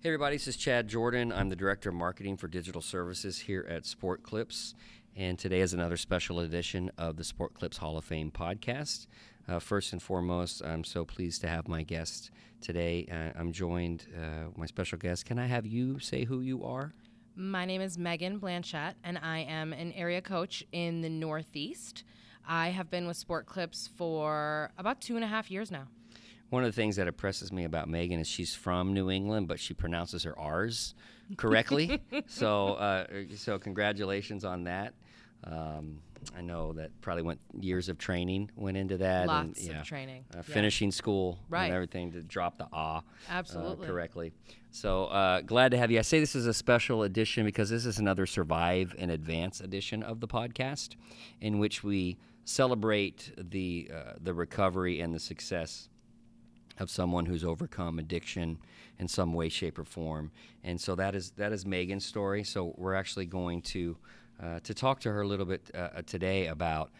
Hey, everybody, this is Chad Jordan. I'm the Director of Marketing for Digital Services here at Sport Clips. And today is another special edition of the Sport Clips Hall of Fame podcast. Uh, first and foremost, I'm so pleased to have my guest today. Uh, I'm joined, uh, my special guest. Can I have you say who you are? My name is Meghan Blanchette, and I am an area coach in the Northeast. I have been with Sport Clips for about two and a half years now. One of the things that impresses me about Meghan is she's from New England, but she pronounces her R's correctly. so, uh, so congratulations on that. Um, I know that probably went years of training went into that. Lots and, yeah, of training. Uh, Yeah. finishing school Right. and everything to drop the ah uh, Absolutely. correctly. So uh, glad to have you. I say this is a special edition because this is another Survive in Advance edition of the podcast, in which we celebrate the uh, the recovery and the success of someone who's overcome addiction in some way, shape, or form. And so that is that is Meghan's story. So we're actually going to uh, to talk to her a little bit uh, today about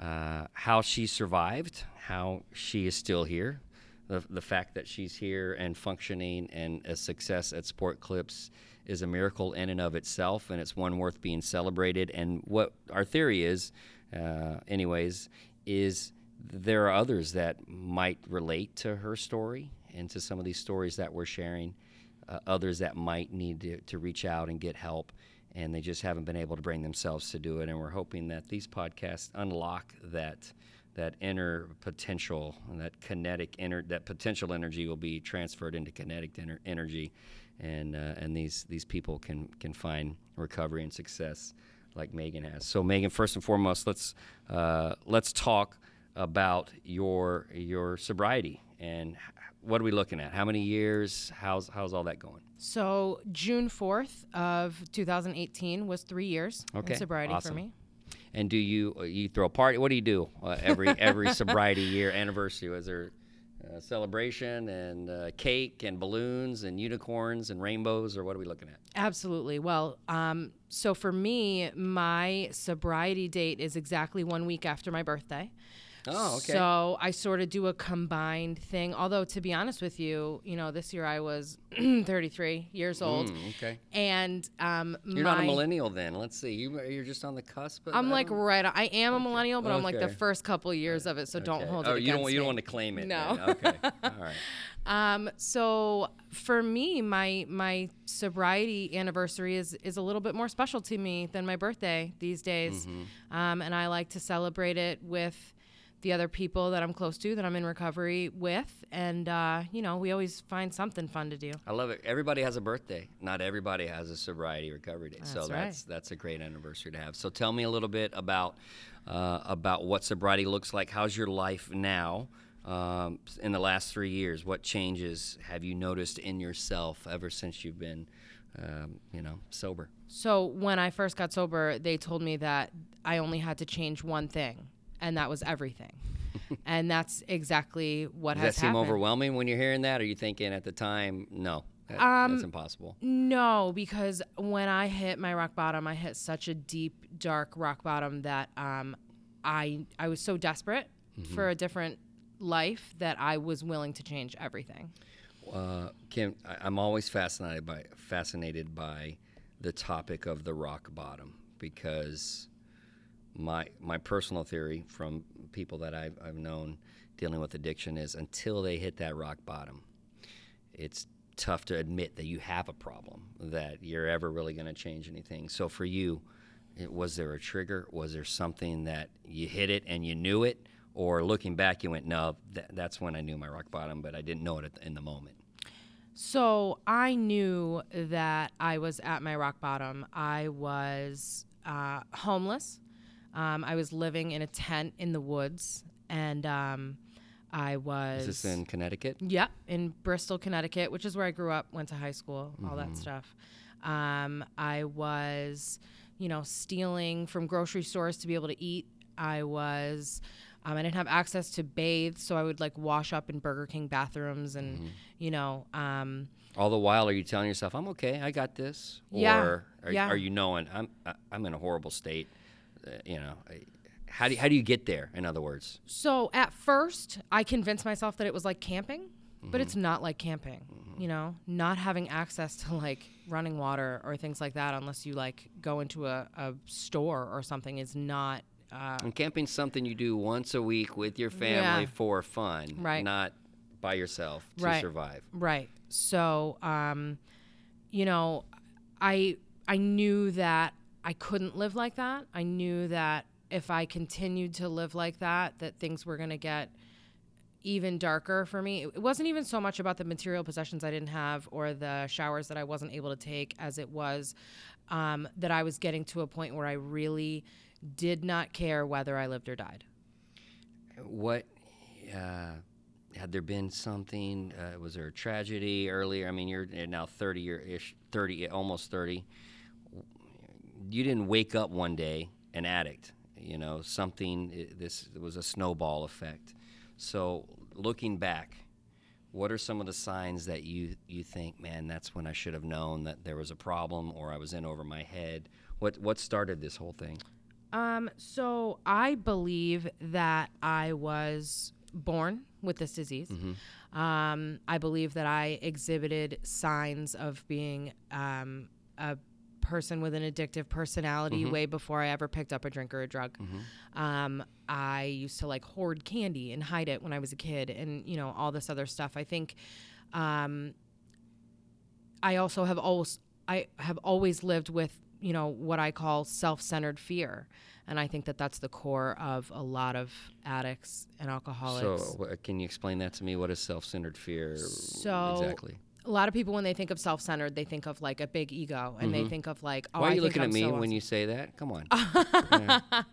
uh, how she survived, how she is still here, the, the fact that she's here and functioning and a success at Sport Clips is a miracle in and of itself, and it's one worth being celebrated. And what our theory is, uh, anyways, is there are others that might relate to her story and to some of these stories that we're sharing, uh, others that might need to, to reach out and get help, and they just haven't been able to bring themselves to do it. And we're hoping that these podcasts unlock that that inner potential and that kinetic ener- that potential energy will be transferred into kinetic ener- energy, and uh, and these these people can can find recovery and success like Meghan has. So Meghan, first and foremost, let's uh, let's talk about your your sobriety and what are we looking at? How many years? How's how's all that going? So June 4th of 2018 was three years Okay, in sobriety awesome. for me. And do you uh, you throw a party? What do you do uh, every every sobriety year anniversary? Was there a celebration and uh, cake and balloons and unicorns and rainbows, or what are we looking at? Absolutely. Well, um, so for me, my sobriety date is exactly one week after my birthday. Oh, okay. So I sort of do a combined thing. Although, to be honest with you, you know, this year I was 33 years old. Mm, okay. And um, You're not a millennial then. Let's see. You you're just on the cusp. Of, I'm like right. I am a millennial, but I'm like the first couple years of it. So don't hold oh, it you don't you don't want to claim it. No. then. Okay. All right. Um, so for me, my my sobriety anniversary is is a little bit more special to me than my birthday these days, Mm-hmm. um, and I like to celebrate it with the other people that I'm close to, that I'm in recovery with, and uh, you know, we always find something fun to do. I love it. Everybody has a birthday. Not everybody has a sobriety recovery day. so That's right. that's that's a great anniversary to have. So tell me a little bit about uh, about what sobriety looks like. How's your life now? Um, in the last three years, what changes have you noticed in yourself ever since you've been, um, you know, sober? So when I first got sober, they told me that I only had to change one thing, and that was everything. and that's exactly what happened. Does that has seem happened. overwhelming when you're hearing that? Or are you thinking at the time, no, that, Um, that's impossible? No, because when I hit my rock bottom, I hit such a deep, dark rock bottom that um, I I was so desperate Mm-hmm. for a different life that I was willing to change everything. Uh, Kim, I, I'm always fascinated by fascinated by the topic of the rock bottom because my my personal theory from people that I've, I've known dealing with addiction is until they hit that rock bottom, it's tough to admit that you have a problem that you're ever really going to change anything. So for you, it, was there a trigger? Was there something that you hit it and you knew it, or looking back you went, no, th- that's when I knew my rock bottom, but I didn't know it in the moment. So I knew that I was at my rock bottom. I was uh, homeless. Um, I was living in a tent in the woods, and um, I was. Is this in Connecticut? Yep, in Bristol, Connecticut, which is where I grew up, went to high school, all that stuff. Um, I was, you know, stealing from grocery stores to be able to eat. I was, um, I didn't have access to bathe, so I would like wash up in Burger King bathrooms and, you know, um, All the while, are you telling yourself, "I'm okay, I got this," Yeah, or are, yeah. are you knowing I'm I- I'm in a horrible state? Uh, you know, how do you, how do you get there? In other words, So at first, I convinced myself that it was like camping. but it's not like camping. You know, not having access to like running water or things like that unless you like go into a, a store or something is not. Uh, And camping's something you do once a week with your family Yeah. for fun, Right. not by yourself to Right. survive. Right. So, um, you know, I I knew that I couldn't live like that. I knew that if I continued to live like that, that things were going to get even darker for me. It wasn't even so much about the material possessions I didn't have or the showers that I wasn't able to take as it was um, that I was getting to a point where I really did not care whether I lived or died. What uh, had there been something? Uh, was there a tragedy earlier? I mean, you're now thirty year ish, thirty, almost thirty. You didn't wake up one day an addict. You know, something. This was a snowball effect. So, looking back, what are some of the signs that you you think, man, that's when I should have known that there was a problem or I was in over my head? What what started this whole thing? Um, so I believe that I was born with this disease. Um, I believe that I exhibited signs of being um, a person with an addictive personality way before I ever picked up a drink or a drug. Um, I used to like hoard candy and hide it when I was a kid, and you know all this other stuff. I think um, I also have always I have always lived with you know what I call self-centered fear, and I think that that's the core of a lot of addicts and alcoholics. So, can you explain that to me? What is self-centered fear So, exactly? A lot of people when they think of self-centered, they think of like a big ego, and they think of like, oh, Mm-hmm. Why are I you looking I'm at me so when you say that? Come on.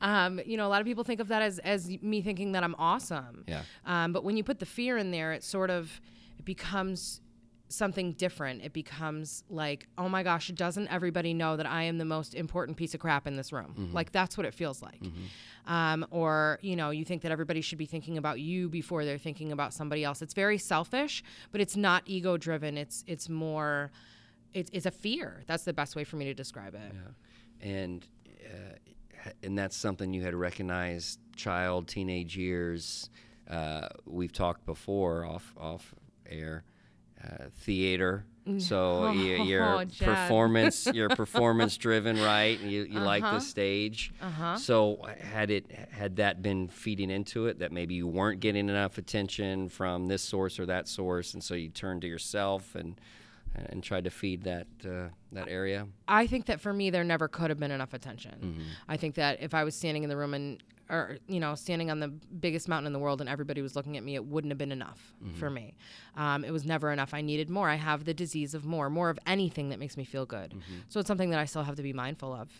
Um, you know, a lot of people think of that as as me thinking that I'm awesome. Yeah. Um, but when you put the fear in there, it sort of it becomes something different. It becomes like, oh my gosh, doesn't everybody know that I am the most important piece of crap in this room? Like that's what it feels like. Um, or you know, you think that everybody should be thinking about you before they're thinking about somebody else. It's very selfish, but it's not ego driven. It's it's more. It's, it's a fear. That's the best way for me to describe it. Yeah. and uh, and that's something you had recognized child teenage years uh, we've talked before off off air uh, theater so you, you're Oh, performance you're performance driven right? You, you like the stage. Uh-huh. so had it had that been feeding into it that maybe you weren't getting enough attention from this source or that source and so you turned to yourself and and tried to feed that uh, that area? I think that for me, there never could have been enough attention. Mm-hmm. I think that if I was standing in the room and, or, you know, standing on the biggest mountain in the world and everybody was looking at me, it wouldn't have been enough Mm-hmm. for me. Um, it was never enough. I needed more. I have the disease of more, more of anything that makes me feel good. Mm-hmm. So it's something that I still have to be mindful of.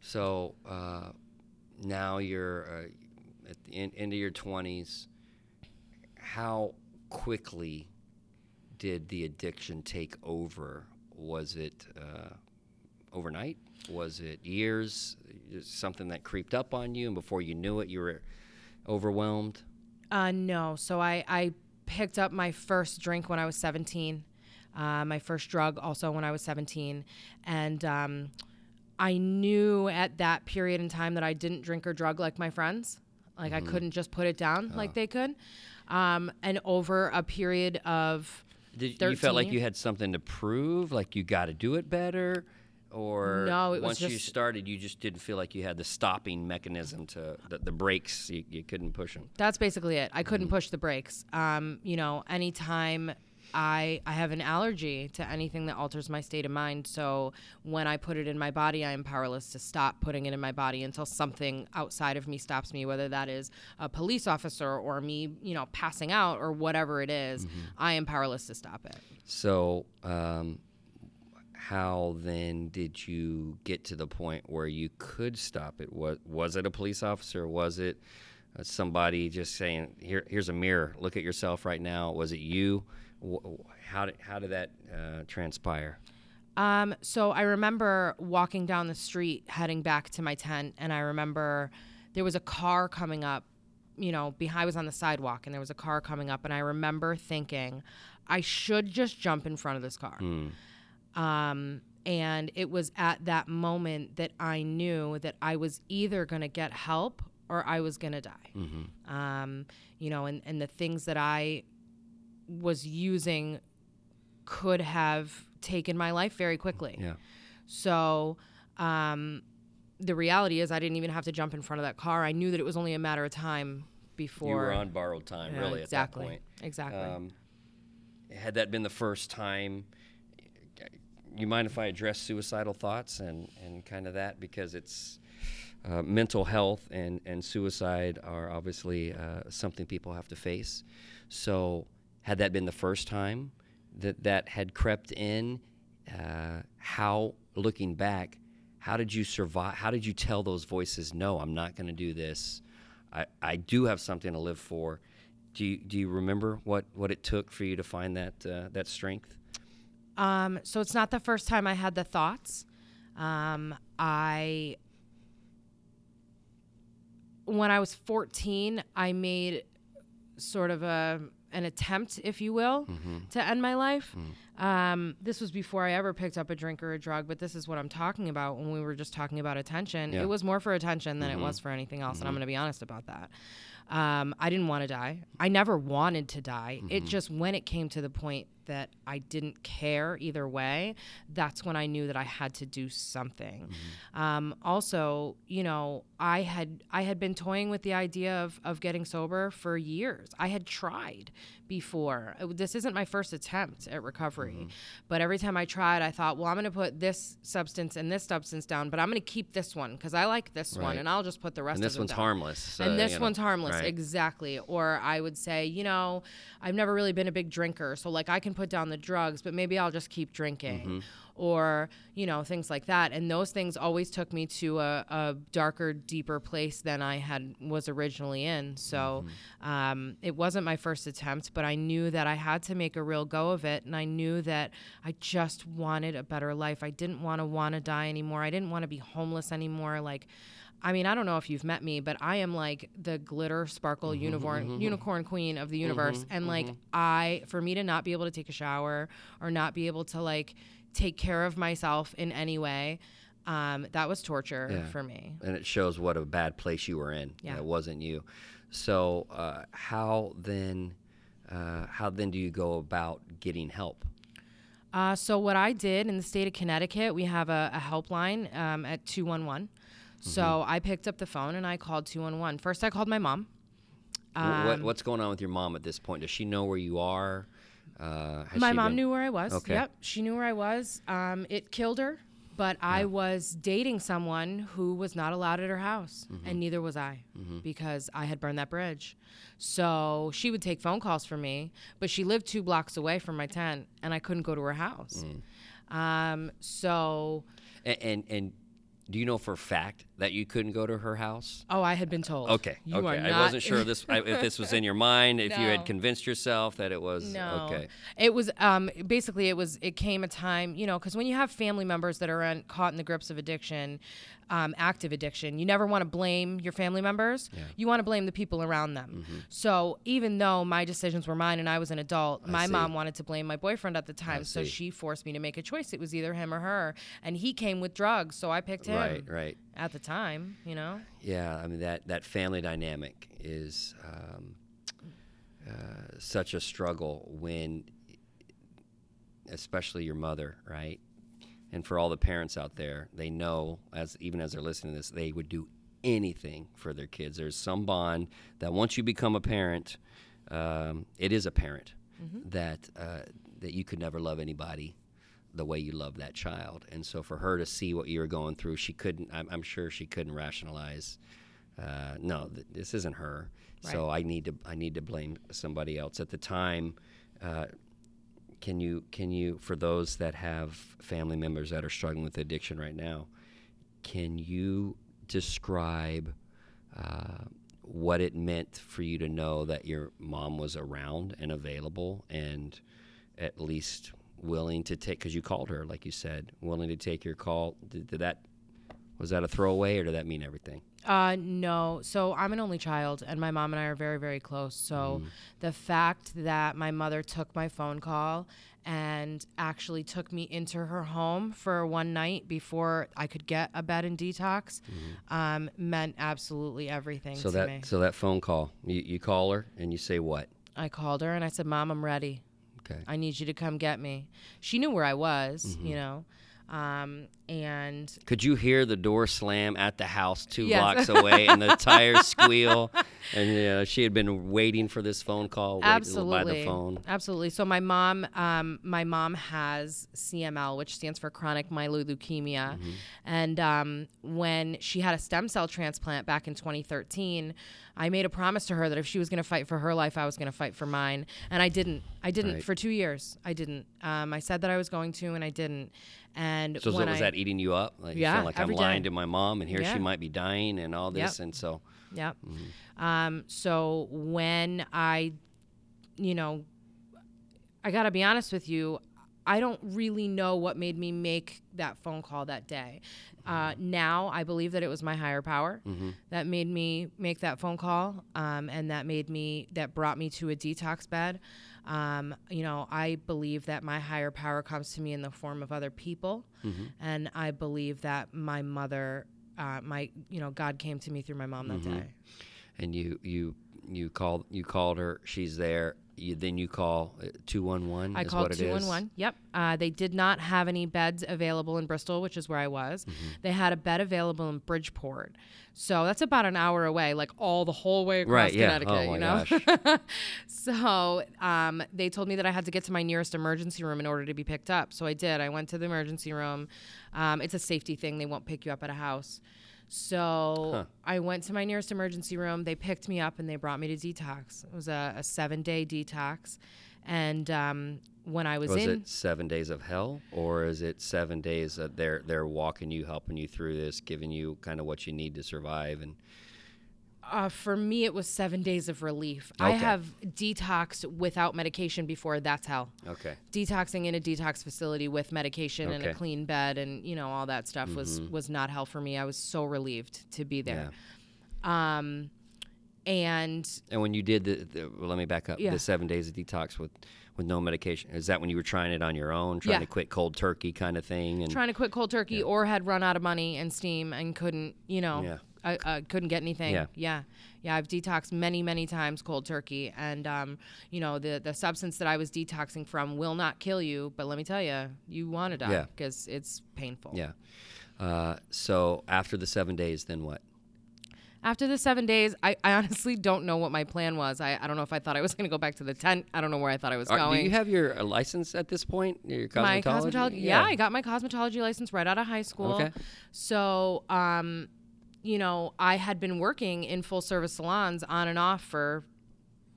So uh, now you're uh, at the end, end of your 20s. How quickly did the addiction take over? Was it uh, overnight? Was it years? Something that creeped up on you, and before you knew it, you were overwhelmed? Uh, no. So I, I picked up my first drink when I was 17. Uh, my first drug also when I was 17. And um, I knew at that period in time that I didn't drink or drug like my friends. Like I couldn't just put it down like they could. Um, and over a period of Did, you felt like you had something to prove, like you got to do it better? Or No, it was once you started, you just didn't feel like you had the stopping mechanism to the, the brakes. You, you couldn't push them. That's basically it. I couldn't push the brakes. Um, you know, anytime I I have an allergy to anything that alters my state of mind, so when I put it in my body, I am powerless to stop putting it in my body until something outside of me stops me, whether that is a police officer or me, you know, passing out or whatever it is, I am powerless to stop it. So, um, how then did you get to the point where you could stop it? Was was it a police officer? Was it uh, somebody just saying, "Here, here's a mirror. Look at yourself right now"? Was it you? How did how did that uh, transpire? Um, so I remember walking down the street heading back to my tent, and I remember there was a car coming up. You know, behind I was on the sidewalk, and there was a car coming up, and I remember thinking, I should just jump in front of this car. Um, and it was at that moment that I knew that I was either going to get help or I was going to die. Um, you know, and, and the things that I was using could have taken my life very quickly. Yeah. So um, the reality is, I didn't even have to jump in front of that car. I knew that it was only a matter of time before. You were on borrowed time, Yeah, really, exactly. at that point. Exactly. Um, had that been the first time, you mind if I address suicidal thoughts and, and kind of that? Because it's uh, mental health and, and suicide are obviously uh, something people have to face. So, had that been the first time that that had crept in, uh, how, looking back, how did you survive? How did you tell those voices, no, I'm not going to do this? I, I do have something to live for. Do you, do you remember what, what it took for you to find that, uh, that strength? Um, so it's not the first time I had the thoughts. Um, I, when I was 14, I made sort of a an attempt, if you will, to end my life. Um, this was before I ever picked up a drink or a drug, but this is what I'm talking about when we were just talking about attention. Yeah. It was more for attention than it was for anything else, and I'm going to be honest about that. Um, I didn't want to die. I never wanted to die. It just when it came to the point that I didn't care either way, that's when I knew that I had to do something. Um, also, you know, I had I had been toying with the idea of of getting sober for years. I had tried before. This isn't my first attempt at recovery, but every time I tried, I thought, well, I'm going to put this substance and this substance down, but I'm going to keep this one because I like this one, and I'll just put the rest And of this them one's down harmless. so, and this you know, one's harmless right. exactly or i would say you know i've never really been a big drinker so like i can put down the drugs but maybe i'll just keep drinking Mm-hmm. or you know things like that. And those things always took me to a, a darker deeper place than i had was originally in. So Mm-hmm. um, it wasn't my first attempt but i knew that i had to make a real go of it. And i knew that i just wanted a better life. I didn't want to want to die anymore. I didn't want to be homeless anymore. Like I mean, I don't know if you've met me, but I am like the glitter sparkle Mm-hmm, unicorn unicorn queen of the universe. and like I for me to not be able to take a shower or not be able to like take care of myself in any way, um, that was torture Yeah. for me. and it shows what a bad place you were in. Yeah. It wasn't you. So uh, how then uh, how then do you go about getting help? Uh, so what I did in the state of Connecticut, we have a, a helpline um, at 211. So Mm-hmm. I picked up the phone and I called 211. First, I called my mom. Um, what, what's going on with your mom at this point? Does she know where you are? Uh, My mom been- knew where I was. Okay. Yep, she knew where I was. Um, it killed her, but I was dating someone who was not allowed at her house, Mm-hmm. and neither was I, because I had burned that bridge. So she would take phone calls from me, but she lived two blocks away from my tent, and I couldn't go to her house. Mm. Um, so, And, and and do you know for a fact that you couldn't go to her house? oh, I had been told. Okay. you okay. I wasn't sure this I- if this was in your mind. If you had convinced yourself that it was No. okay. It was um, basically it was it came a time you know because when you have family members that are in, caught in the grips of addiction, um, active addiction, you never want to blame your family members. You want to blame the people around them. Mm-hmm. So even though my decisions were mine and I was an adult, my see. mom wanted to blame my boyfriend at the time, so see. she forced me to make a choice. It was either him or her, and he came with drugs, so I picked him. Right. Right. At the time, you know. Yeah, I mean that that family dynamic is um, uh, such a struggle when, especially your mother, right? And for all the parents out there, they know as even as they're listening to this, they would do anything for their kids. There's some bond that once you become a parent, um, it is a parent that uh, that you could never love anybody the way you love that child. And so for her to see what you were going through, she couldn't. I'm, I'm sure she couldn't rationalize. Uh, no, th- this isn't her. So I need to. I need to blame somebody else. At the time, uh, can you can you for those that have family members that are struggling with addiction right now, can you describe uh, what it meant for you to know that your mom was around and available and at least willing to take because you called her like you said willing to take your call? Did, did that was that a throwaway or did that mean everything Uh, no. So I'm an only child, and my mom and I are very, very close. So the fact that my mother took my phone call and actually took me into her home for one night before I could get a bed and detox um, meant absolutely everything so to that me. so that phone call you, you call her and you say what I called her and I said, Mom, I'm ready. Okay. I need you to come get me. She knew where I was, you know. Um, and Could you hear the door slam at the house two Yes. blocks away and the tires squeal? And know, she had been waiting for this phone call absolutely by the phone. absolutely so my mom um, my mom has cml which stands for chronic myeloid leukemia Mm-hmm. and um, when she had a stem cell transplant back in 2013 i made a promise to her that if she was going to fight for her life i was going to fight for mine and i didn't i didn't Right. for two years i didn't um, i said that i was going to and i didn't and So when was I, that eating you up? Like you Yeah, feel like I'm lying day. to my mom and here Yeah. she might be dying and all this Yep. and so Yep. Mm-hmm. Um, so when I, you know, I got to be honest with you, I don't really know what made me make that phone call that day. Uh, Mm-hmm. now I believe that it was my higher power that made me make that phone call, um, and that made me that brought me to a detox bed. Um, you know, I believe that my higher power comes to me in the form of other people, and I believe that my mother, uh, my you know, God came to me through my mom that day. and you you you called you called her. She's there you then you call uh, 211 I is called what it is 211. Yep. Uh, they did not have any beds available in Bristol, which is where I was. Mm-hmm. They had a bed available in Bridgeport. So that's about an hour away, like all the whole way across right yeah Connecticut, oh my you know? gosh so um, they told me that I had to get to my nearest emergency room in order to be picked up. So I did. I went to the emergency room. Um, it's a safety thing. They won't pick you up at a house. So Huh. I went to my nearest emergency room. They picked me up and they brought me to detox. It was a, a seven day detox. And um, when I was, in was in, it seven days of hell or is it seven days that they're they're walking you helping you through this giving you kind of what you need to survive and Uh, for me, it was seven days of relief. I have detoxed without medication before. That's hell. okay Detoxing in a detox facility with medication and a Mm-hmm. clean bed and you know all that stuff was was not hell for me. I was so relieved to be there. Yeah. Um, and and when you did the, the well, let me back up Yeah. the seven days of detox with with no medication is that when you were trying it on your own trying Yeah. to quit cold turkey kind of thing and trying to quit cold turkey or had run out of money and steam and couldn't you know Yeah. I, I couldn't get anything. Yeah. yeah. Yeah i've detoxed many many times cold turkey. And um, you know the the substance that i was detoxing from will not kill you but let me tell you you want to die Yeah. because it's painful. Yeah. Uh, so after the seven days then what? After the seven days I, I honestly don't know what my plan was. I, I don't know if i thought i was going to go back to the tent. I don't know where i thought i was Are- going. do you have your uh, license at this point? Your cosmetology my cosmetology? yeah. i got my cosmetology license right out of high school. Okay. so um you know i had been working in full service salons on and off for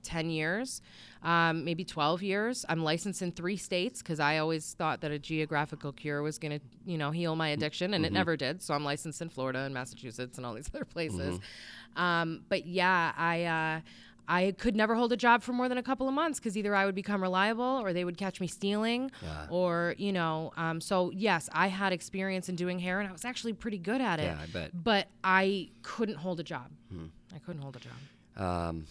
10 years um, maybe 12 years. I'm licensed in three states because i always thought that a geographical cure was going to you know heal my addiction and it never did. So i'm licensed in florida and massachusetts and all these other places. Um, but yeah i uh, I could never hold a job for more than a couple of months because either I would become reliable or they would catch me stealing, or you know. Um, so yes, I had experience in doing hair and I was actually pretty good at it. Yeah, I bet. But I couldn't hold a job. I couldn't hold a job. um,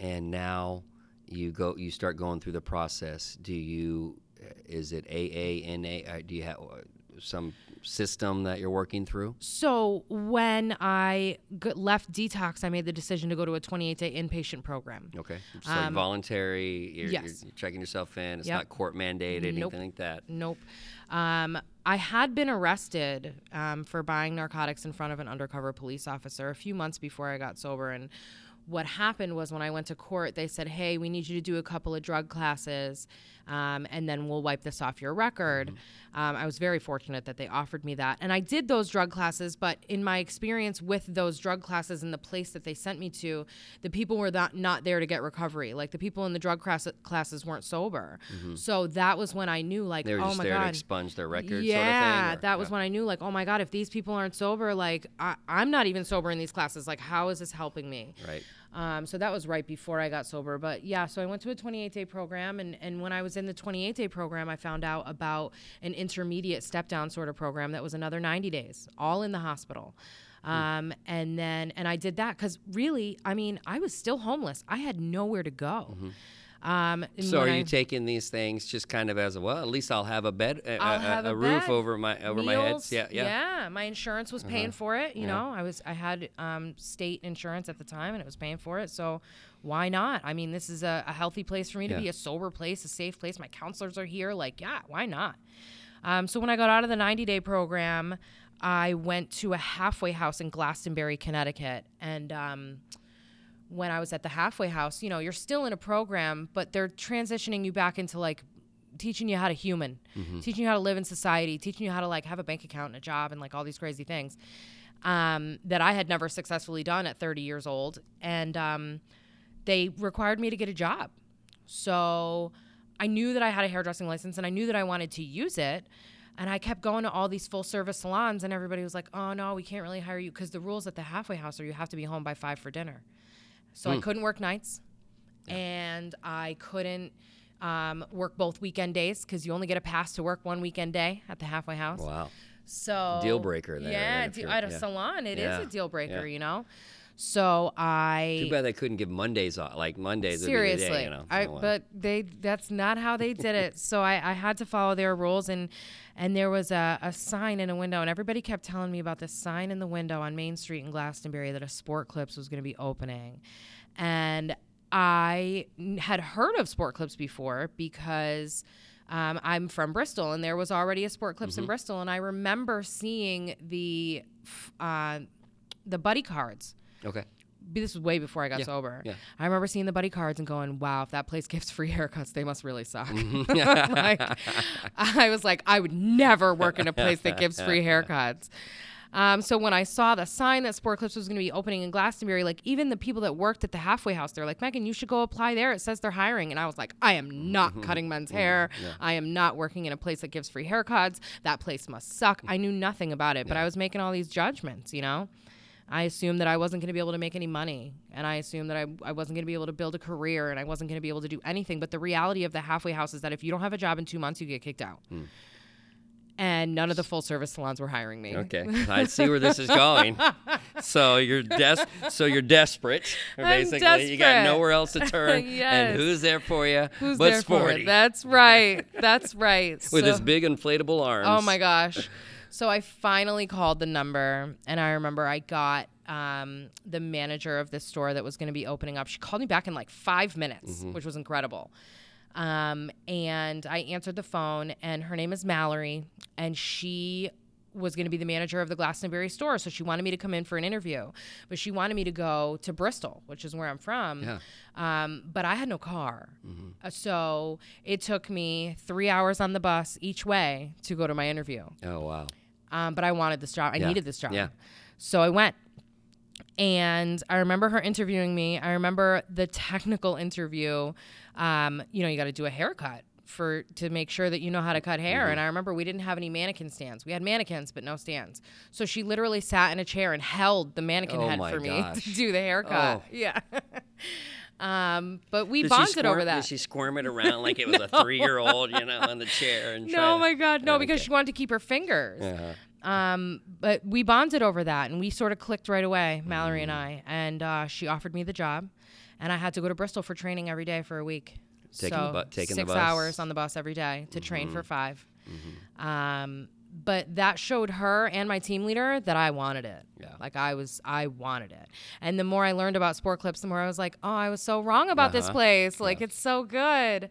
and now you go you start going through the process do you is it aana uh, do you have uh, some system that you're working through So when I left detox, I made the decision to go to a 28-day inpatient program. okay so you're voluntary you're, Um, yes. you're checking yourself in it's Yep. not court mandated Nope. anything like that Nope. Um, I had been arrested um, for buying narcotics in front of an undercover police officer a few months before I got sober. And what happened was when I went to court, they said, hey, we need you to do a couple of drug classes um, and then we'll wipe this off your record. Um, I was very fortunate that they offered me that. And I did those drug classes, but in my experience with those drug classes and the place that they sent me to, the people were not, not there to get recovery. Like the people in the drug class- classes weren't sober. So that was when I knew, like, they were oh just my there to God expunge their record yeah, sort of thing or- that was yeah. when I knew, like, oh my god, if these people aren't sober, like, I, I'm not even sober in these classes. Like, how is this helping me? right Um, so that was right before I got sober. But yeah, so I went to a 28 day program, and and when I was in the 28 day program, I found out about an intermediate step down sort of program that was another 90 days, all in the hospital. Um, and then and I did that because really, I mean, I was still homeless. I had nowhere to go. Um, So are I- you taking these things just kind of as well? At least I'll have a bed, a, a- a a roof bed, over my over my head. meals, Yeah, yeah. my insurance was paying for it. You Yeah. know, I was I had um, state insurance at the time, and it was paying for it. So why not? I mean, this is a, a healthy place for me to Yeah. be, a sober place, a safe place. My counselors are here. Like, yeah, why not? Um, so when I got out of the 90 day program, I went to a halfway house in Glastonbury, Connecticut, and um, when I was at the halfway house, you know, you're still in a program, but they're transitioning you back into like teaching you how to human, teaching you how to live in society, teaching you how to like have a bank account and a job and like all these crazy things um, that I had never successfully done at 30 years old. And um, they required me to get a job. So I knew that I had a hairdressing license and I knew that I wanted to use it. And I kept going to all these full service salons, and everybody was like, oh, no, we can't really hire you because the rules at the halfway house are you have to be home by five for dinner. So I couldn't work nights and I couldn't um, work both weekend days because you only get a pass to work one weekend day at the halfway house. Wow. So Deal breaker there, Yeah, then, if de- at a yeah. salon, it is Yeah, a deal breaker, yeah. you know. So I Too bad they couldn't give Mondays off. Like Mondays would be the seriously, day, you know. I Oh, but they that's not how they did it. so I, I had to follow their rules and and there was a, a sign in a window and everybody kept telling me about this sign in the window on Main Street in Glastonbury that a Sport Clips was going to be opening, and I had heard of Sport Clips before because. Um, I'm from Bristol, and there was already a Sport Clips Mm-hmm. in Bristol, and I remember seeing the uh, the buddy cards okay. this was way before I got Yeah, sober. yeah. I remember seeing the buddy cards and going, "Wow, if that place gives free haircuts, they must really suck." Mm-hmm. like, I was like, I would never work in a place that gives free haircuts. Um, so when I saw the sign that Sport Clips was going to be opening in Glastonbury, like even the people that worked at the halfway house, they're like, Meghan, you should go apply there. It says they're hiring. And I was like, I am not cutting men's hair. I am not working in a place that gives free haircuts. That place must suck. I knew nothing about it, but I was making all these judgments, you know? I assumed that I wasn't going to be able to make any money. And I assumed that I, I wasn't going to be able to build a career and I wasn't going to be able to do anything. But the reality of the halfway house is that if you don't have a job in two months, you get kicked out. Hmm. And none of the full service salons were hiring me. Okay, I see where this is going. So you're des- so you're desperate. Basically, you got nowhere else to turn, Yes. and who's there for you? Who's but there for Sporty it? That's right. That's right. with his big inflatable arms. Oh my gosh. So I finally called the number, and I remember I got um, the manager of this store that was going to be opening up. She called me back in like five minutes, Mm-hmm. which was incredible. Um, and I answered the phone, and her name is Mallory, and she was going to be the manager of the Glastonbury store. So she wanted me to come in for an interview, but she wanted me to go to Bristol, which is where I'm from. Yeah. Um, but I had no car. Uh, so it took me three hours on the bus each way to go to my interview. Oh wow. Um, but I wanted this job. I Yeah. needed this job. Yeah. So I went. And I remember her interviewing me. I remember the technical interview. Um, you know, you got to do a haircut for to make sure that you know how to cut hair. Mm-hmm. And I remember we didn't have any mannequin stands. We had mannequins, but no stands. So she literally sat in a chair and held the mannequin Oh head for me to do the haircut. Oh. Yeah. um, but we she bonded squirm, over that. She squirm it around like it was a three-year-old, you know, on the chair? And No, my God, no, Oh, because okay. she wanted to keep her fingers. Uh-huh. Um, but we bonded over that, and we sort of clicked right away, Mallory Mm. and I. And uh, she offered me the job, and I had to go to Bristol for training every day for a week. Taking so the bu- six bus. Mm-hmm. hours on the bus every day to train for 5 Um, but that showed her and my team leader that I wanted it. Yeah. Like I was, I wanted it. And the more I learned about Sport Clips, the more I was like, oh, I was so wrong about this Uh-huh. place. Like it's so good.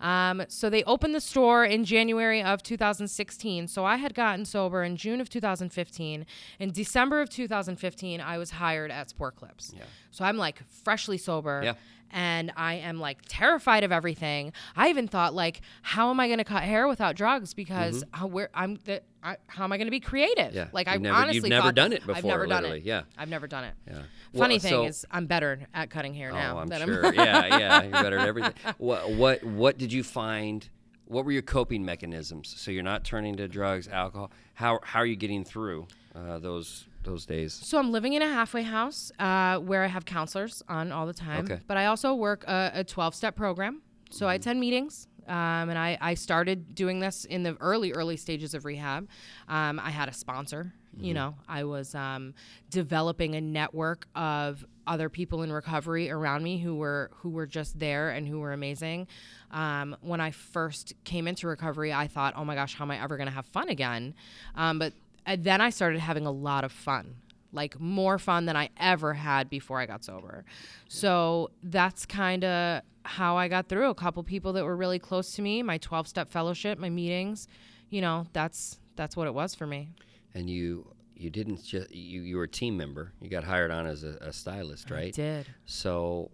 Um, so they opened the store in January of 2016. So I had gotten sober in June of 2015. In December of 2015, I was hired at Sport Clips. Yeah. So I'm like freshly sober. Yeah. And I am like terrified of everything. I even thought like, how am I going to cut hair without drugs? Because how, where I'm, the, I, how am I going to be creative? Mm-hmm. Yeah. Like I never- honestly you've never done it before, I've never done literally. it. Yeah. I've never done it. Yeah. Funny Well, thing so- is, I'm better at cutting hair now. Oh, I'm than sure. yeah, yeah, you're better at everything. What, what, what did you find? What were your coping mechanisms? So you're not turning to drugs, alcohol. How, how are you getting through uh, those those days? So I'm living in a halfway house uh, where I have counselors on all the time. Okay. But I also work a, a 12 step program. So I attend meetings. Um, and I, I started doing this in the early, early stages of rehab. Um, I had a sponsor. You know, I was um, developing a network of other people in recovery around me who were who were just there and who were amazing. Um, when I first came into recovery, I thought, "Oh my gosh, how am I ever going to have fun again?" Um, but uh, then I started having a lot of fun, like more fun than I ever had before I got sober. So that's kind of how I got through. A couple people that were really close to me, my 12 step fellowship, my meetings, you know, that's that's what it was for me. And you you didn't just you you were a team member. You got hired on as a, a stylist, right? I did. So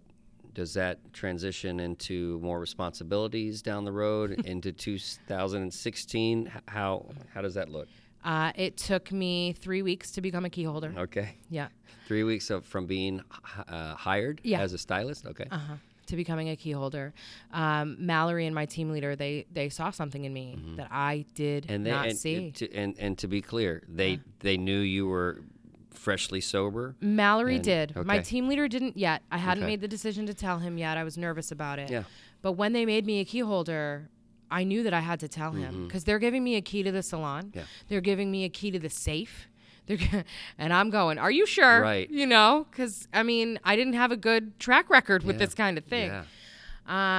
does that transition into more responsibilities down the road into 2016? How how does that look? Uh, it took me three weeks to become a key holder. Okay, Yeah. three weeks of from being uh, hired Yeah. as a stylist. Okay, Uh huh. To becoming a key holder, um, Mallory and my team leader they they saw something in me that I did Mm-hmm. and they not and, see. To, and and to be clear, they they knew you were freshly sober. Mallory and- did. My team leader didn't yet. I hadn't Okay. made the decision to tell him yet. I was nervous about it. Yeah. But when they made me a key holder, I knew that I had to tell him because they're giving me a key to the salon. Mm-hmm. Yeah. They're giving me a key to the safe. They're g- and I'm going. Are you sure? Right. You know, because I mean, I didn't have a good track record with Yeah. this kind of thing. Yeah.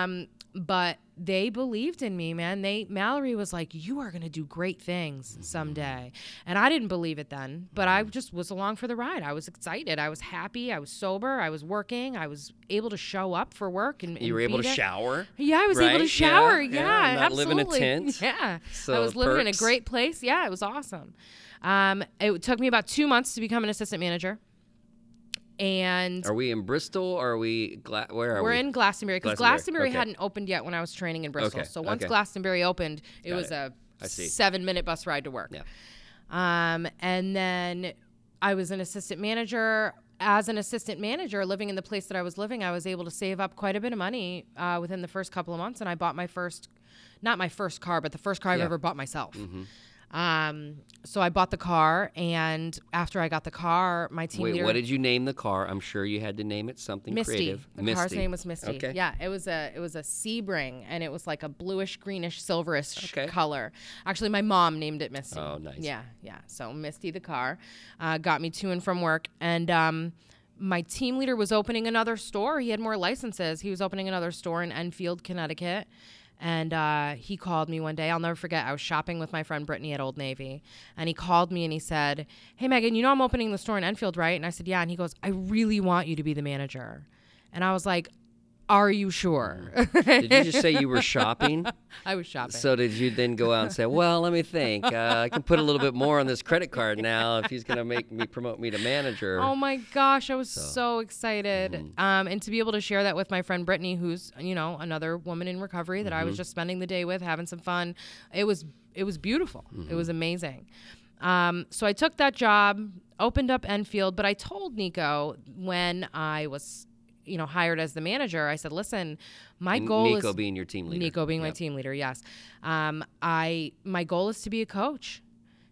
Um, but they believed in me, man. They Mallory was like, "You are gonna do great things someday," and I didn't believe it then. But I just was along for the ride. I was excited. I was happy. I was sober. I was working. I was able to show up for work and, You were able to there. shower. Yeah, I was able to shower. yeah, Yeah, not live in a absolutely. tent. Yeah, So I was living in a great place. Yeah, it was awesome. Um, it took me about two months to become an assistant manager, and Are we in Bristol? Or are we? Gla- where are we're we? in Glastonbury because Glastonbury, Glastonbury okay. hadn't opened yet when I was training in Bristol. Okay, So once okay. Glastonbury opened, it Got was it. a I see. seven minute bus ride to work. Yeah. Um, and then I was an assistant manager. As an assistant manager, living in the place that I was living, I was able to save up quite a bit of money uh, within the first couple of months, and I bought my first, not my first car, but the first car I've ever bought myself. Mm-hmm. Um, so I bought the car, and after I got the car, my team Wait, leader. what did you name the car? I'm sure you had to name it something Misty. creative. The Misty. car's name was Misty. Okay. Yeah, it was a it was a Sebring, and it was like a bluish, greenish, silverish Okay. color. Actually, my mom named it Misty. Oh, nice. Yeah, yeah. So Misty, the car, uh, got me to and from work, and um, my team leader was opening another store. He had more licenses. He was opening another store in Enfield, Connecticut. And uh, he called me one day. I'll never forget. I was shopping with my friend Brittany at Old Navy. And he called me and he said, Hey, Meghan, you know I'm opening the store in Enfield, right? And I said, Yeah. And he goes, I really want you to be the manager. And I was like, Are you sure? Did you just say you were shopping? I was shopping. So did you then go out and say, "Well, let me think. Uh, I can put a little bit more on this credit card now if he's going to make me promote me to manager." Oh my gosh, I was so, excited. Mm-hmm. Um, and to be able to share that with my friend Brittany, who's, you know, another woman in recovery that I Mm-hmm. was just spending the day with, having some fun. It was it was beautiful. It was Mm-hmm. amazing. Um, so I took that job, opened up Enfield, but I told Nico when I was, you know, hired as the manager, I said, listen, my goal Nico is being your team leader. Nico being my team leader, yes. Um, I my goal is to be a coach.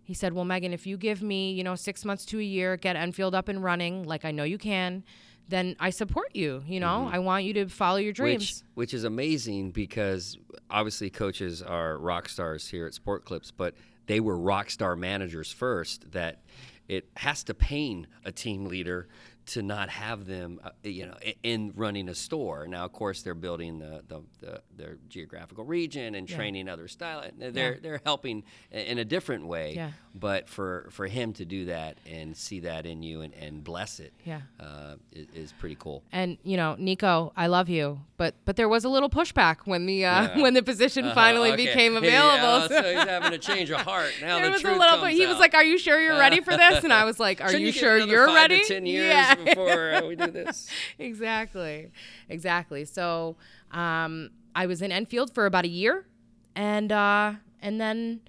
He said, "Well, Meghan, if you give me, you know, six months to a year, get Enfield up and running, like I know you can, then I support you. You know, I want you to follow your Mm-hmm. Which, dreams." which is amazing because obviously coaches are rock stars here at Sport Clips, but they were rock star managers first. That it has to pain a team leader to not have them, uh, you know, in running a store. Now, of course, they're building the, the, the their geographical region and training other style. They're they're helping in a different way. Yeah. But for for him to do that and see that in you and, and bless it, Yeah. uh, is, is pretty cool. And you know, Nico, I love you, but but there was a little pushback when the uh, Yeah. when the position finally Okay. became Yeah, available. so he's having a change of heart. Now there the was a truth little comes bit. He was like, "Are you sure you're ready for this?" And I was like, "Are Shouldn't you sure you're ready?" To Ten years yeah. before uh, we do this. exactly, exactly. So um, I was in Enfield for about a year, and uh, and then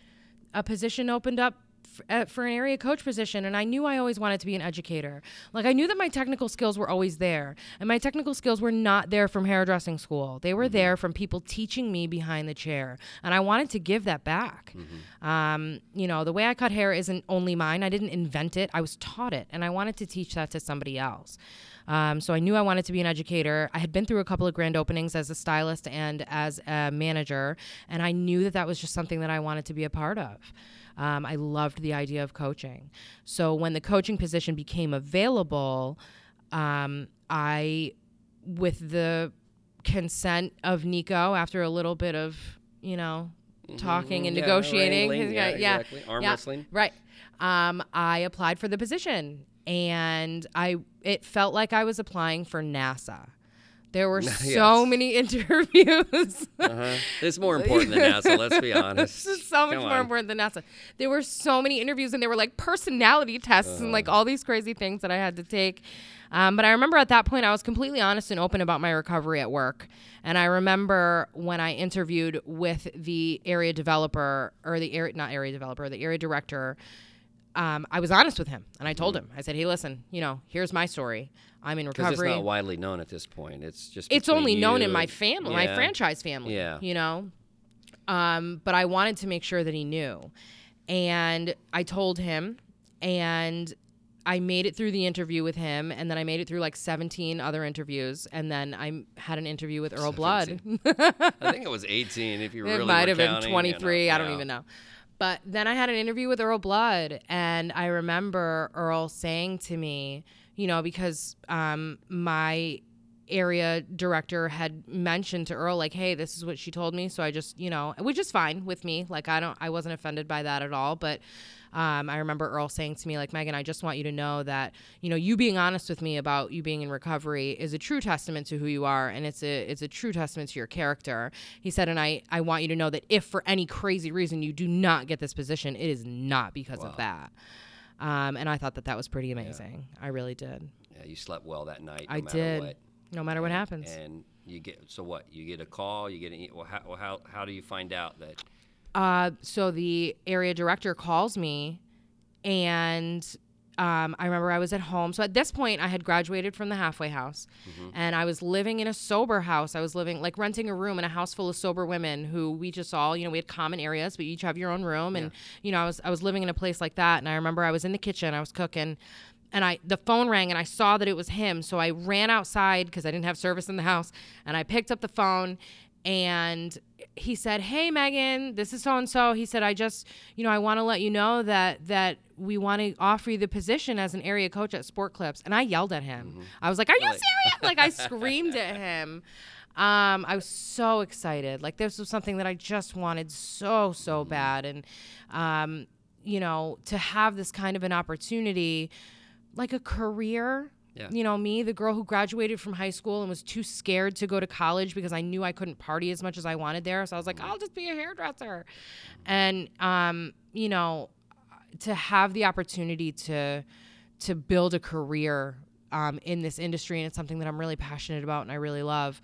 a position opened up f- uh, for an area coach position, and I knew I always wanted to be an educator. Like I knew that my technical skills were always there, and my technical skills were not there from hairdressing school. They were there from people teaching me behind the chair, and I wanted to give that back. Um, you know, the way I cut hair isn't only mine. I didn't invent it. I was taught it, and I wanted to teach that to somebody else. Um, so I knew I wanted to be an educator. I had been through a couple of grand openings as a stylist and as a manager, and I knew that that was just something that I wanted to be a part of. Um, I loved the idea of coaching. So when the coaching position became available, um, I, with the consent of Nico, after a little bit of you know talking and Mm-hmm. Yeah, negotiating, wrangling, yeah, yeah, exactly. Arm yeah, wrestling. right. Um, I applied for the position, and I it felt like I was applying for NASA. There were so Yes. many interviews. Uh-huh. It's more important than NASA. Let's be honest. This is so much Come more on. important than NASA. There were so many interviews, and there were like personality tests and Uh. like all these crazy things that I had to take. Um, but I remember at that point, I was completely honest and open about my recovery at work. And I remember when I interviewed with the area developer or the area, not area developer, the area director. Um, I was honest with him, and I told him. I said, "Hey, listen, you know, here's my story. I'm in recovery. Because it's not widely known at this point. It's just it's only known in my family, my franchise family. Yeah. You know? Um, but I wanted to make sure that he knew. And I told him and I made it through the interview with him and then I made it through like 17 other interviews and then I had an interview with Earl Blood. I think it was 18 if you it really might were have been counting, you know, 23. I don't yeah. even know. But then I had an interview with Earl Blood, and I remember Earl saying to me, you know, because um, my area director had mentioned to Earl, like, hey, this is what she told me. So I just, you know, which is fine with me. Like, I don't, I wasn't offended by that at all. But um, I remember Earl saying to me, like, Meghan, I just want you to know that, you know, you being honest with me about you being in recovery is a true testament to who you are, and it's a it's a true testament to your character. He said, and I I want you to know that if for any crazy reason you do not get this position, it is not because of that. Um, and I thought that that was pretty amazing. I really did. Yeah, you slept well that night. No I matter did. What. No matter what happens. And you get so what? You get a call. You get an, e- well, how, well, how how do you find out that? Uh, so the area director calls me, and um, I remember I was at home. So at this point, I had graduated from the halfway house, and I was living in a sober house. I was living like renting a room in a house full of sober women who we just all, you know, we had common areas, but you each have your own room, and you know, I was I was living in a place like that. And I remember I was in the kitchen, I was cooking. And I, the phone rang, and I saw that it was him. So I ran outside because I didn't have service in the house, and I picked up the phone, and he said, "Hey Meghan, this is so and so." He said, "I just, you know, I want to let you know that that we want to offer you the position as an area coach at Sport Clips." And I yelled at him. I was like, "Are you serious?" like I screamed at him. Um, I was so excited. Like this was something that I just wanted so so bad, and um, you know, to have this kind of an opportunity, like a career Yeah. you know, me, the girl who graduated from high school and was too scared to go to college because I knew I couldn't party as much as I wanted there. So I was like, I'll just be a hairdresser. And um, you know, to have the opportunity to to build a career um, in this industry and it's something that I'm really passionate about and I really love.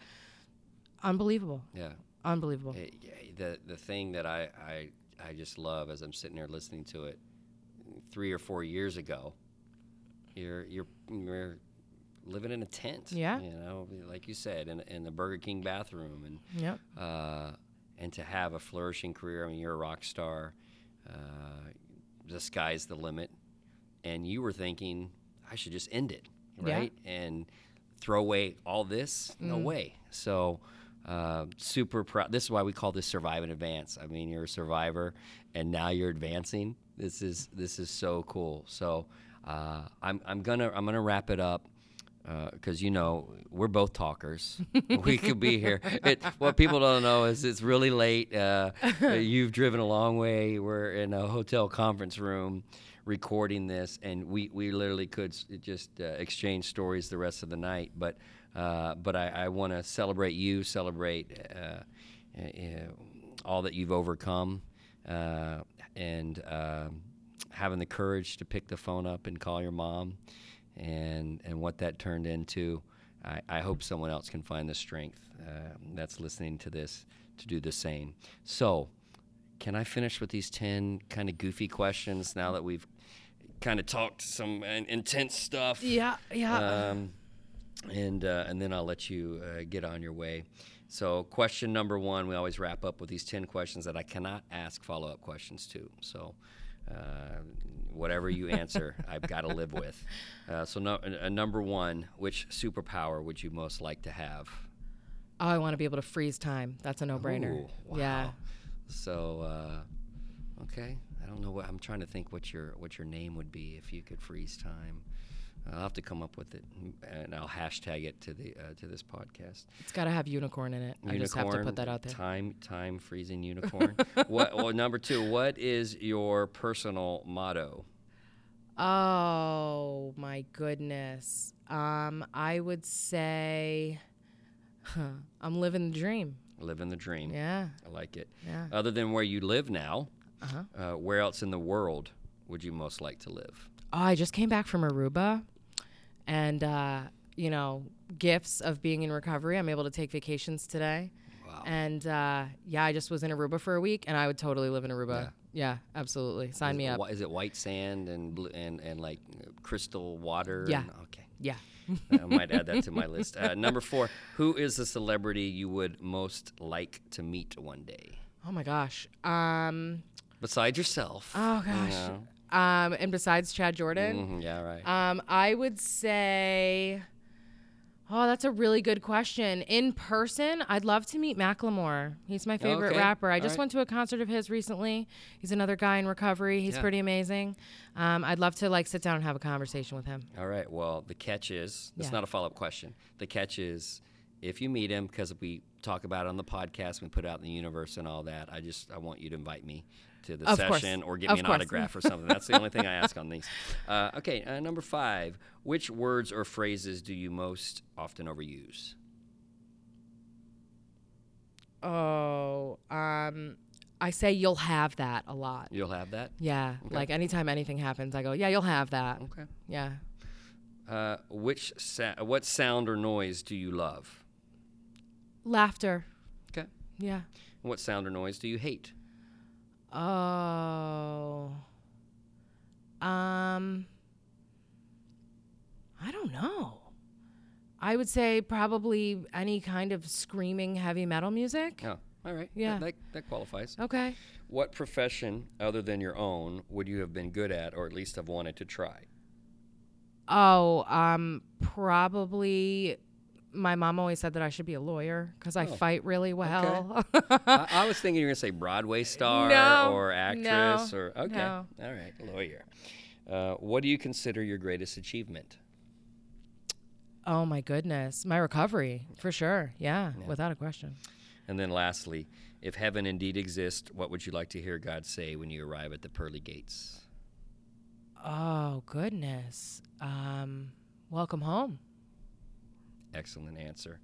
Unbelievable. Yeah. Unbelievable. Hey, yeah, the the thing that I, I I just love as I'm sitting there listening to it, three or four years ago, you're you're you're living in a tent. Yeah. You know, like you said, in in the Burger King bathroom, and Yep. uh, and to have a flourishing career. I mean, you're a rock star. Uh, the sky's the limit, and you were thinking, I should just end it, Yeah. right? And throw away all this? No way. So. Uh, super proud. This is why we call this survive and advance. I mean, you're a survivor, and now you're advancing. This is this is so cool. So uh, I'm I'm gonna I'm gonna wrap it up because you know we're both talkers. we could be here. It, what people don't know is it's really late. Uh, you've driven a long way. We're in a hotel conference room recording this, and we, we literally could just uh, exchange stories the rest of the night. But uh, but I, I want to celebrate you, celebrate uh, uh, all that you've overcome, uh, and um having the courage to pick the phone up and call your mom and and what that turned into. I, I hope someone else can find the strength uh, that's listening to this to do the same. So, can I finish with these ten kind of goofy questions now that we've kind of talked some uh, intense stuff? Yeah. Yeah. Um, and uh, and then I'll let you uh, get on your way. So, question number one, we always wrap up with these ten questions that I cannot ask follow up questions to. So, uh, whatever you answer, I've got to live with. Uh, so, no, uh, number one, which superpower would you most like to have? oh, I want to be able to freeze time. That's a no-brainer. Ooh, Yeah. So, uh, okay, I don't know what I'm trying to think what your what your name would be if you could freeze time. I'll have to come up with it, and I'll hashtag it to the uh, to this podcast. It's got to have unicorn in it. Unicorn, I just have to put that out there. Time, time freezing unicorn. what? Well, number two. What is your personal motto? Oh my goodness. Um, I would say I'm living the dream. Living the dream. Yeah. I like it. Yeah. Other than where you live now, Uh-huh. uh, where else in the world would you most like to live? Oh, I just came back from Aruba, and uh, you know, gifts of being in recovery. I'm able to take vacations today, Wow. and uh, yeah, I just was in Aruba for a week, and I would totally live in Aruba. Yeah, absolutely. Sign is me up. Is it white sand and blue, and and like crystal water? Yeah. and- okay. Yeah. I might add that to my list. Uh, number four. Who is a celebrity you would most like to meet one day? Oh my gosh. Um. Besides yourself. Oh you gosh. know? Um. And besides Chad Jordan. Mhm, yeah, right. Um, I would say, oh, that's a really good question. In person, I'd love to meet Macklemore. He's my favorite Okay. rapper. I All just right. went to a concert of his recently. He's another guy in recovery. He's Yeah. pretty amazing. Um, I'd love to like sit down and have a conversation with him. All right. Well, the catch is it's Yeah. not a follow up question. The catch is if you meet him, because we talk about it on the podcast, we put it out in the universe and all that. I just I want you to invite me to the Of course. session or give Of me an course. autograph or something. That's the only thing I ask on these. Uh, okay. Uh, number five. Which words or phrases do you most often overuse? Oh, um, I say you'll have that a lot. You'll have that. Yeah, Okay. like anytime anything happens, I go, yeah, you'll have that. Okay. Yeah. Uh, which sa- what sound or noise do you love? Laughter. Okay. Yeah. What sound or noise do you hate? Oh. Um I don't know. I would say probably any kind of screaming heavy metal music. Oh, all right. That- Yeah. That, that qualifies. Okay. What profession other than your own would you have been good at or at least have wanted to try? Oh, um probably my mom always said that I should be a lawyer because I Oh. fight really well. I, I was thinking you were going to say Broadway star No, or actress no, or okay. no. All right, lawyer. Uh, what do you consider your greatest achievement? oh my goodness. My recovery, for sure. Yeah, Yeah. without a question. And then lastly, if heaven indeed exists, what would you like to hear God say when you arrive at the pearly gates? Oh, goodness. Um welcome home. Excellent answer.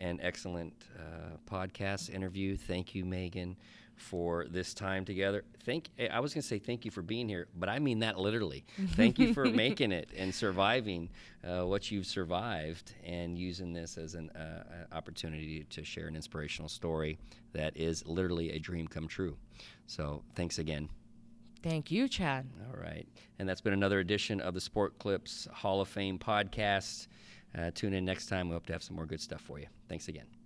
And excellent uh, podcast interview. Thank you, Meghan, for this time together. Thank. eh, I was going to say thank you for being here, but I mean that literally. Thank you for making it and surviving uh, what you've survived and using this as an uh, uh, opportunity to share an inspirational story that is literally a dream come true. So thanks again. Thank you, Chad. All right. And that's been another edition of the Sport Clips Hall of Fame podcast. Uh, tune in next time. We hope to have some more good stuff for you. Thanks again.